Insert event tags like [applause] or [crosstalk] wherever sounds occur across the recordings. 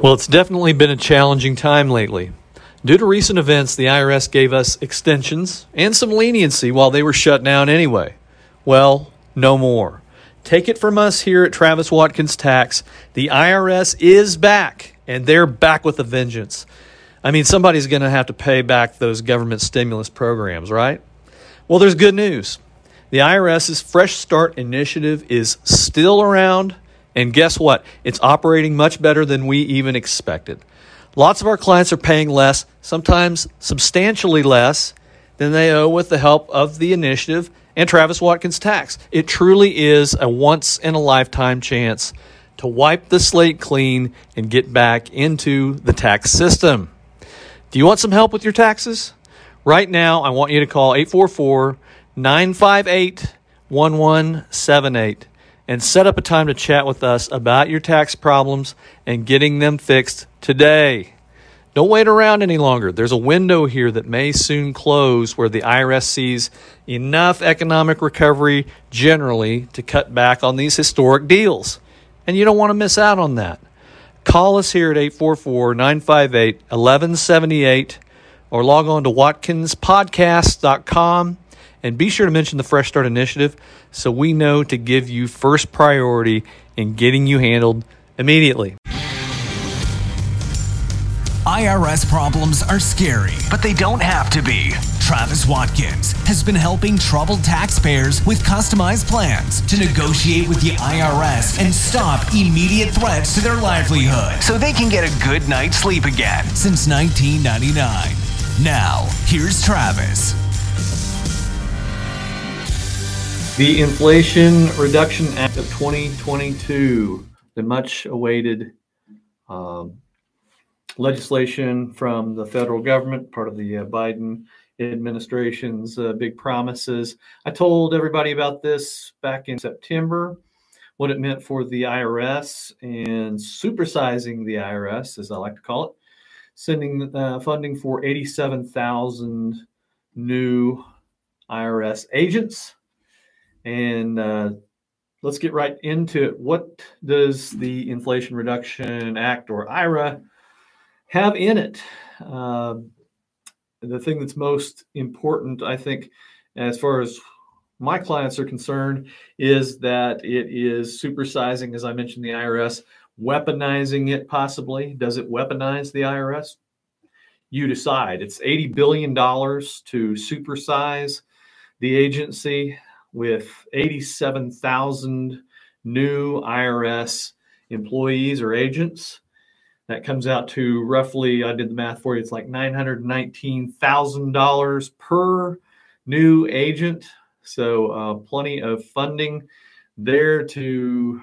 Well, it's definitely been a challenging time lately. Due to recent events, the IRS gave us extensions and some leniency while they were shut down anyway. Well, no more. Take it from us here at Travis Watkins Tax. The IRS is back, and they're back with a vengeance. I mean, somebody's going to have to pay back those government stimulus programs, right? Well, there's good news. The IRS's Fresh Start initiative is still around and guess what? It's operating much better than we even expected. Lots of our clients are paying less, sometimes substantially less, than they owe with the help of the initiative and Travis Watkins Tax. It truly is a once in a lifetime chance to wipe the slate clean and get back into the tax system. Do you want some help with your taxes? Right now, I want you to call 844 958 1178 and set up a time to chat with us about your tax problems and getting them fixed today. Don't wait around any longer. There's a window here that may soon close where the IRS sees enough economic recovery generally to cut back on these historic deals. And you don't want to miss out on that. Call us here at 844 958 1178 or log on to watkinspodcast.com and be sure to mention the Fresh Start Initiative so we know to give you first priority in getting you handled immediately. IRS problems are scary, but they don't have to be. Travis Watkins has been helping troubled taxpayers with customized plans to negotiate with the IRS and stop immediate threats to their livelihood so they can get a good night's sleep again since 1999. Now, here's Travis. The Inflation Reduction Act of 2022, the much awaited um, legislation from the federal government, part of the uh, Biden administration's uh, big promises. I told everybody about this back in September, what it meant for the IRS and supersizing the IRS, as I like to call it, sending uh, funding for 87,000 new IRS agents and uh, let's get right into it. What does the Inflation Reduction Act or IRA have in it? Uh, the thing that's most important, I think, as far as my clients are concerned, is that it is supersizing, as I mentioned, the IRS, weaponizing it possibly. Does it weaponize the IRS? You decide. It's $80 billion to supersize the agency with 87,000 new IRS employees or agents. That comes out to roughly, I did the math for you, it's like $919,000 per new agent. So, uh, plenty of funding there to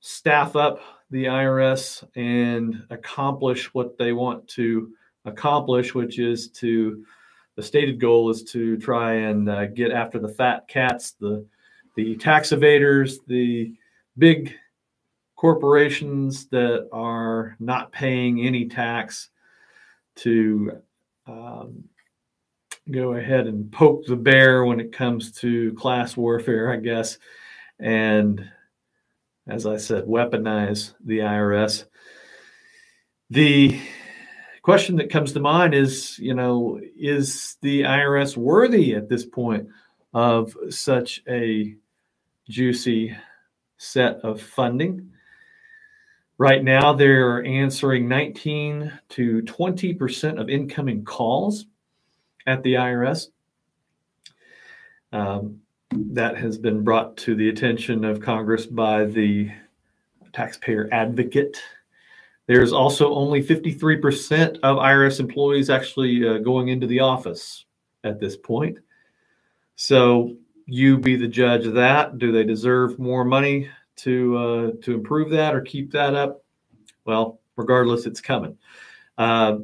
staff up the IRS and accomplish what they want to accomplish, which is to the stated goal is to try and uh, get after the fat cats, the the tax evaders, the big corporations that are not paying any tax to um, go ahead and poke the bear when it comes to class warfare, I guess, and as I said, weaponize the IRS. The question that comes to mind is, you know, is the IRS worthy at this point of such a juicy set of funding? Right now, they're answering 19 to 20% of incoming calls at the IRS. Um, that has been brought to the attention of Congress by the taxpayer advocate there's also only 53% of IRS employees actually uh, going into the office at this point. So you be the judge of that. Do they deserve more money to uh, to improve that or keep that up? Well, regardless, it's coming. Uh,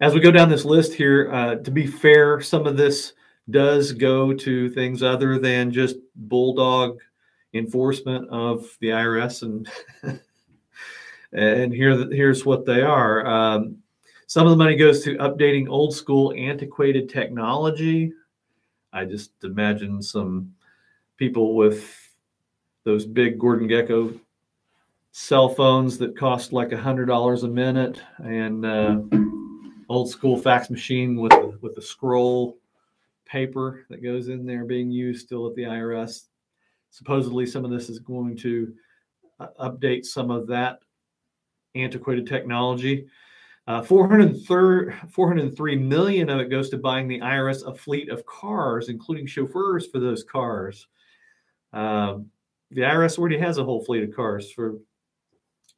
as we go down this list here, uh, to be fair, some of this does go to things other than just bulldog enforcement of the IRS and [laughs] and here here's what they are. Um, some of the money goes to updating old school antiquated technology. I just imagine some people with those big Gordon Gekko cell phones that cost like a hundred dollars a minute, and uh, old school fax machine with the, with the scroll paper that goes in there being used still at the IRS. Supposedly, some of this is going to uh, update some of that antiquated technology. Uh, 403 million of it goes to buying the IRS a fleet of cars, including chauffeurs for those cars. Um, the IRS already has a whole fleet of cars for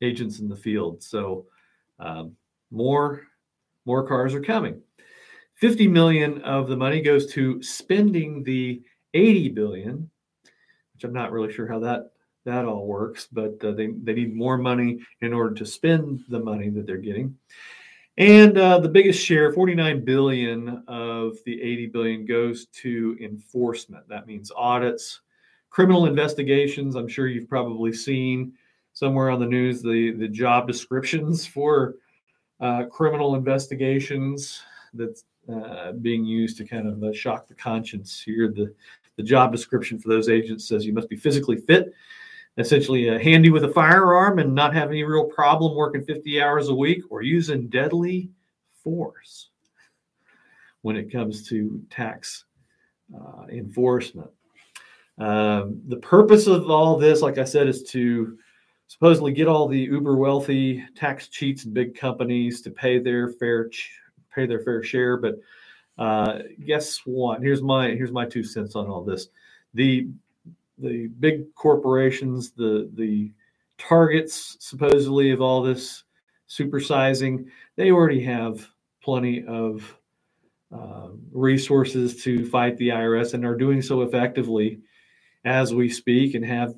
agents in the field, so um, more more cars are coming. 50 million of the money goes to spending the 80 billion, which I'm not really sure how that that all works, but uh, they, they need more money in order to spend the money that they're getting. And uh, the biggest share, 49 billion of the 80 billion, goes to enforcement. That means audits, criminal investigations. I'm sure you've probably seen somewhere on the news the, the job descriptions for uh, criminal investigations that's uh, being used to kind of uh, shock the conscience here. The, the job description for those agents says you must be physically fit, essentially uh, handy with a firearm, and not have any real problem working 50 hours a week or using deadly force when it comes to tax uh, enforcement. Um, the purpose of all this, like I said, is to supposedly get all the uber wealthy tax cheats and big companies to pay their fair ch- pay their fair share. But uh, guess what? Here's my here's my two cents on all this. The the big corporations, the the targets supposedly of all this supersizing, they already have plenty of uh, resources to fight the IRS and are doing so effectively as we speak and have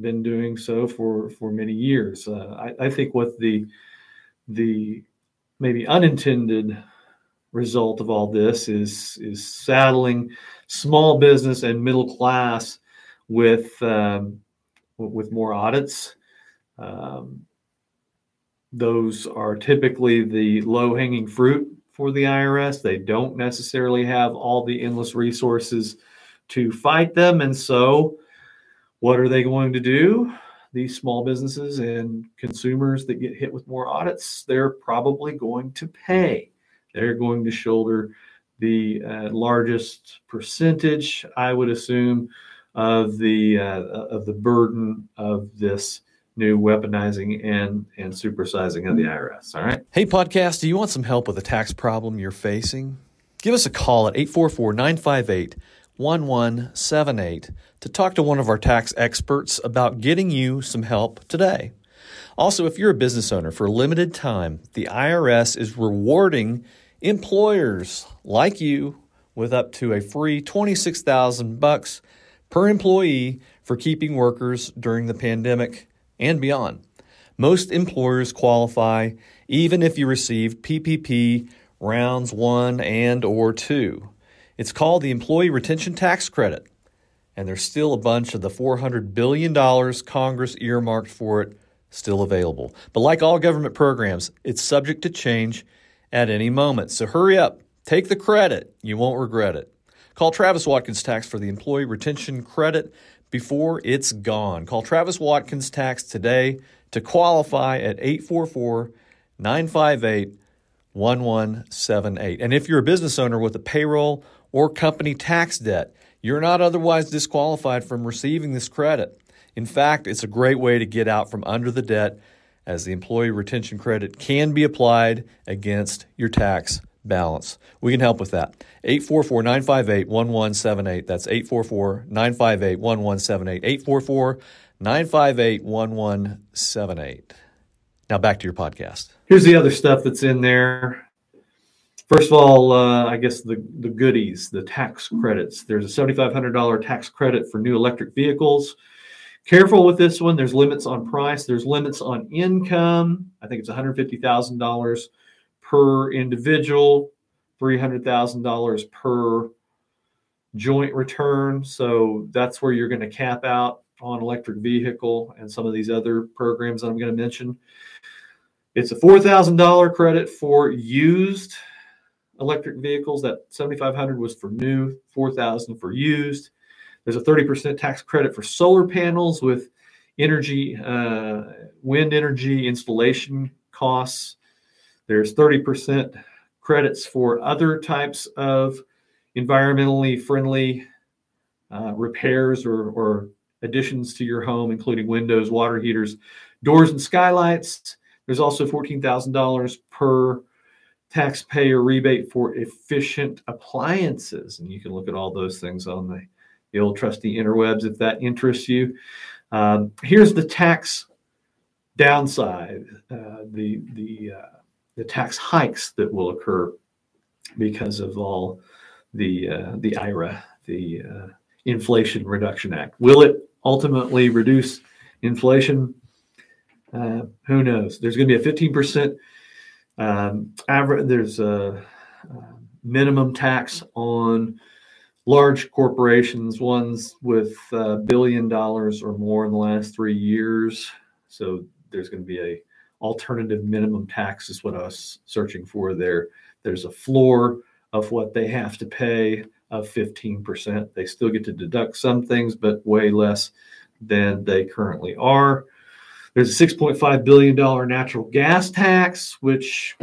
been doing so for for many years. Uh, I, I, think what the the maybe unintended result of all this is is saddling small business and middle class with um, with more audits. Um, those are typically the low hanging fruit for the IRS. They don't necessarily have all the endless resources to fight them, and so what are they going to do? These small businesses and consumers that get hit with more audits, they're probably going to pay. They're going to shoulder the uh, largest percentage, I would assume, of the uh, of the burden of this new weaponizing and and supersizing of the IRS. All right. Hey, podcast, do you want some help with a tax problem you're facing? Give us a call at 844 958 1178 to talk to one of our tax experts about getting you some help today. Also, if you're a business owner for a limited time, the IRS is rewarding employers like you with up to a free 26,000 bucks per employee for keeping workers during the pandemic and beyond. Most employers qualify even if you received PPP rounds 1 and or 2. It's called the Employee Retention Tax Credit, and there's still a bunch of the $400 billion Congress earmarked for it still available. But like all government programs, it's subject to change at any moment. So hurry up, take the credit. You won't regret it. Call Travis Watkins Tax for the Employee Retention Credit before it's gone. Call Travis Watkins Tax today to qualify at 844 958 1178. And if you're a business owner with a payroll or company tax debt. You're not otherwise disqualified from receiving this credit. In fact, it's a great way to get out from under the debt as the employee retention credit can be applied against your tax balance. We can help with that. 844 958 1178. That's 844 958 1178. 844 958 1178. Now back to your podcast. Here's the other stuff that's in there First of all, uh, I guess the, the goodies, the tax credits. There's a $7,500 tax credit for new electric vehicles. Careful with this one. There's limits on price. There's limits on income. I think it's $150,000 per individual, $300,000 per joint return. So that's where you're going to cap out on electric vehicle and some of these other programs that I'm going to mention. It's a $4,000 credit for used electric vehicles. That 7,500 was for new, 4,000 for used. There's a 30% tax credit for solar panels with energy, uh, wind energy installation costs. There's 30% credits for other types of environmentally friendly uh, repairs or, or additions to your home, including windows, water heaters, doors, and skylights. There's also $14,000 per taxpayer rebate for efficient appliances. And you can look at all those things on the, the old trusty interwebs if that interests you. Um, here's the tax downside, uh, the, the, uh, the tax hikes that will occur because of all the, uh, the IRA, the uh, Inflation Reduction Act. Will it ultimately reduce inflation? Uh, who knows? There's going to be a 15% um, average. There's a, a minimum tax on large corporations, ones with a billion dollars or more in the last three years. So there's going to be a alternative minimum tax is what I was searching for there. There's a floor of what they have to pay of 15%. They still get to deduct some things, but way less than they currently are. There's a $6.5 billion natural gas tax, which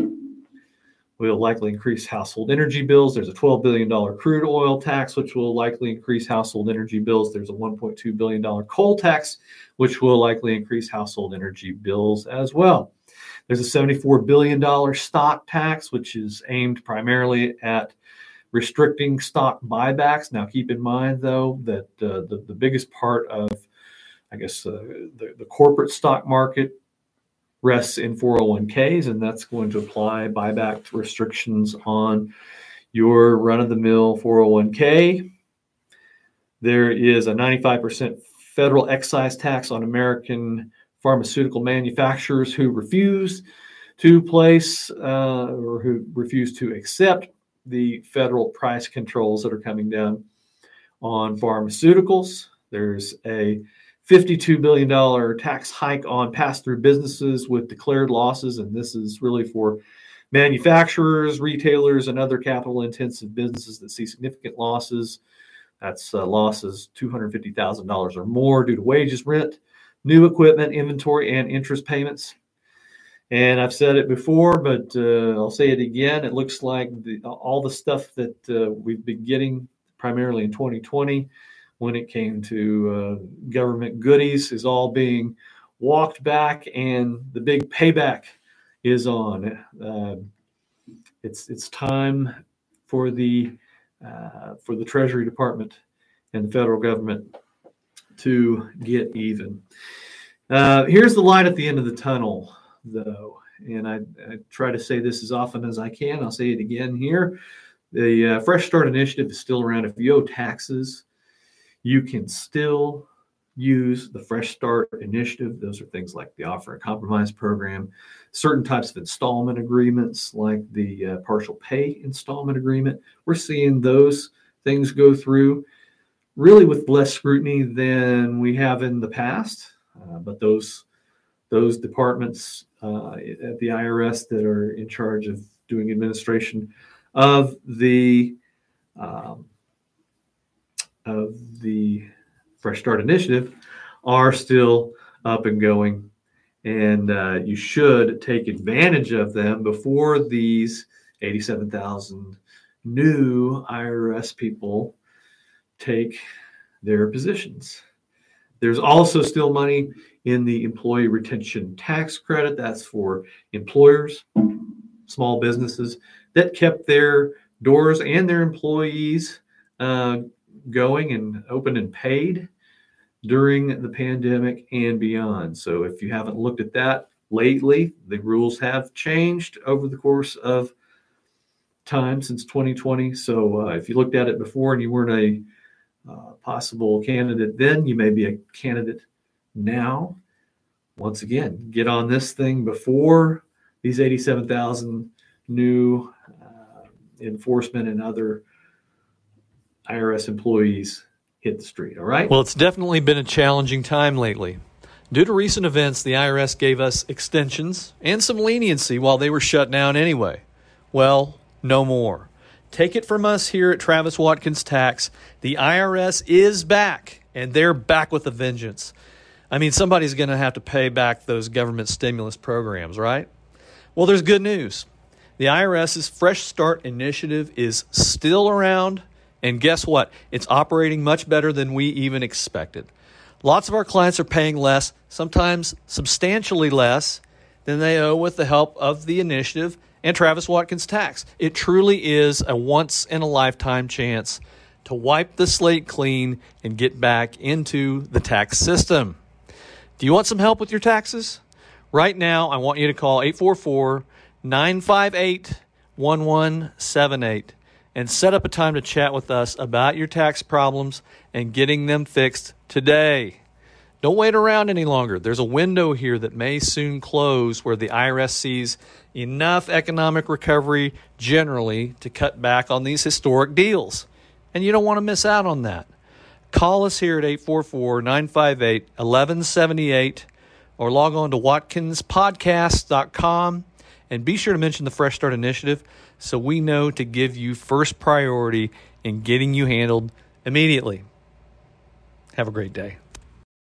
will likely increase household energy bills. There's a $12 billion crude oil tax, which will likely increase household energy bills. There's a $1.2 billion coal tax, which will likely increase household energy bills as well. There's a $74 billion stock tax, which is aimed primarily at restricting stock buybacks. Now, keep in mind, though, that uh, the, the biggest part of, I guess, uh, the, the corporate stock market rests in 401ks, and that's going to apply buyback restrictions on your run of the mill 401k. There is a 95% federal excise tax on American pharmaceutical manufacturers who refuse to place uh, or who refuse to accept the federal price controls that are coming down on pharmaceuticals. There's a $52 billion tax hike on pass through businesses with declared losses. And this is really for manufacturers, retailers, and other capital intensive businesses that see significant losses. That's uh, losses $250,000 or more due to wages, rent, new equipment, inventory, and interest payments. And I've said it before, but uh, I'll say it again. It looks like the, all the stuff that uh, we've been getting primarily in 2020 when it came to uh, government goodies is all being walked back, and the big payback is on. Uh, it's it's time for the uh, for the Treasury Department and the federal government to get even. Uh, here's the light at the end of the tunnel though, and I, I, try to say this as often as I can. I'll say it again here. The uh, Fresh Start Initiative is still around. If you owe taxes, you can still use the Fresh Start Initiative. Those are things like the Offer and Compromise Program, certain types of installment agreements like the uh, partial pay installment agreement. We're seeing those things go through really with less scrutiny than we have in the past. Uh, but those those departments uh, at the IRS that are in charge of doing administration of the um, of the Fresh Start Initiative are still up and going, and uh, you should take advantage of them before these 87,000 new IRS people take their positions. There's also still money in the employee retention tax credit. That's for employers, small businesses that kept their doors and their employees uh, going and open and paid during the pandemic and beyond. So if you haven't looked at that lately, the rules have changed over the course of time since 2020. So uh, if you looked at it before and you weren't a uh, possible candidate then, you may be a candidate now. Once again, get on this thing before these 87,000 new uh, enforcement and other IRS employees hit the street. All right. Well, it's definitely been a challenging time lately. Due to recent events, the IRS gave us extensions and some leniency while they were shut down anyway. Well, no more. Take it from us here at Travis Watkins Tax. The IRS is back, and they're back with a vengeance. I mean, somebody's going to have to pay back those government stimulus programs, right? Well, there's good news. The IRS's Fresh Start initiative is still around, and guess what? It's operating much better than we even expected. Lots of our clients are paying less, sometimes substantially less, than they owe with the help of the initiative and Travis Watkins Tax. It truly is a once in a lifetime chance to wipe the slate clean and get back into the tax system. Do you want some help with your taxes? Right now, I want you to call 844 958 1178 and set up a time to chat with us about your tax problems and getting them fixed today. Don't wait around any longer. There's a window here that may soon close where the IRS sees enough economic recovery generally to cut back on these historic deals. And you don't want to miss out on that. Call us here at 844 958 1178 or log on to watkinspodcast.com and be sure to mention the Fresh Start Initiative so we know to give you first priority in getting you handled immediately. Have a great day.